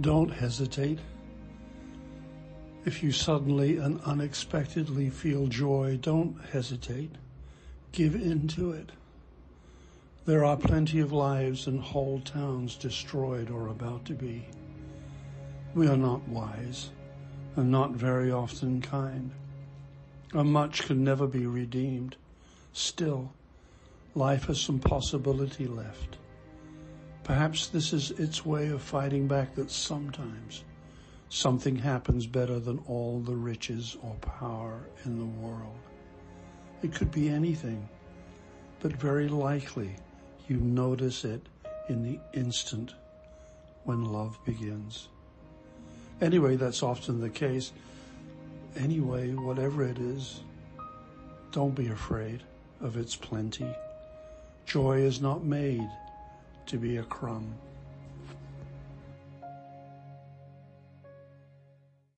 Don't hesitate. If you suddenly and unexpectedly feel joy, don't hesitate. Give in to it. There are plenty of lives and whole towns destroyed or about to be. We are not wise and not very often kind. A much can never be redeemed. Still, life has some possibility left. Perhaps this is its way of fighting back that sometimes something happens better than all the riches or power in the world. It could be anything, but very likely you notice it in the instant when love begins. Anyway, that's often the case. Anyway, whatever it is, don't be afraid of its plenty. Joy is not made to be a crumb.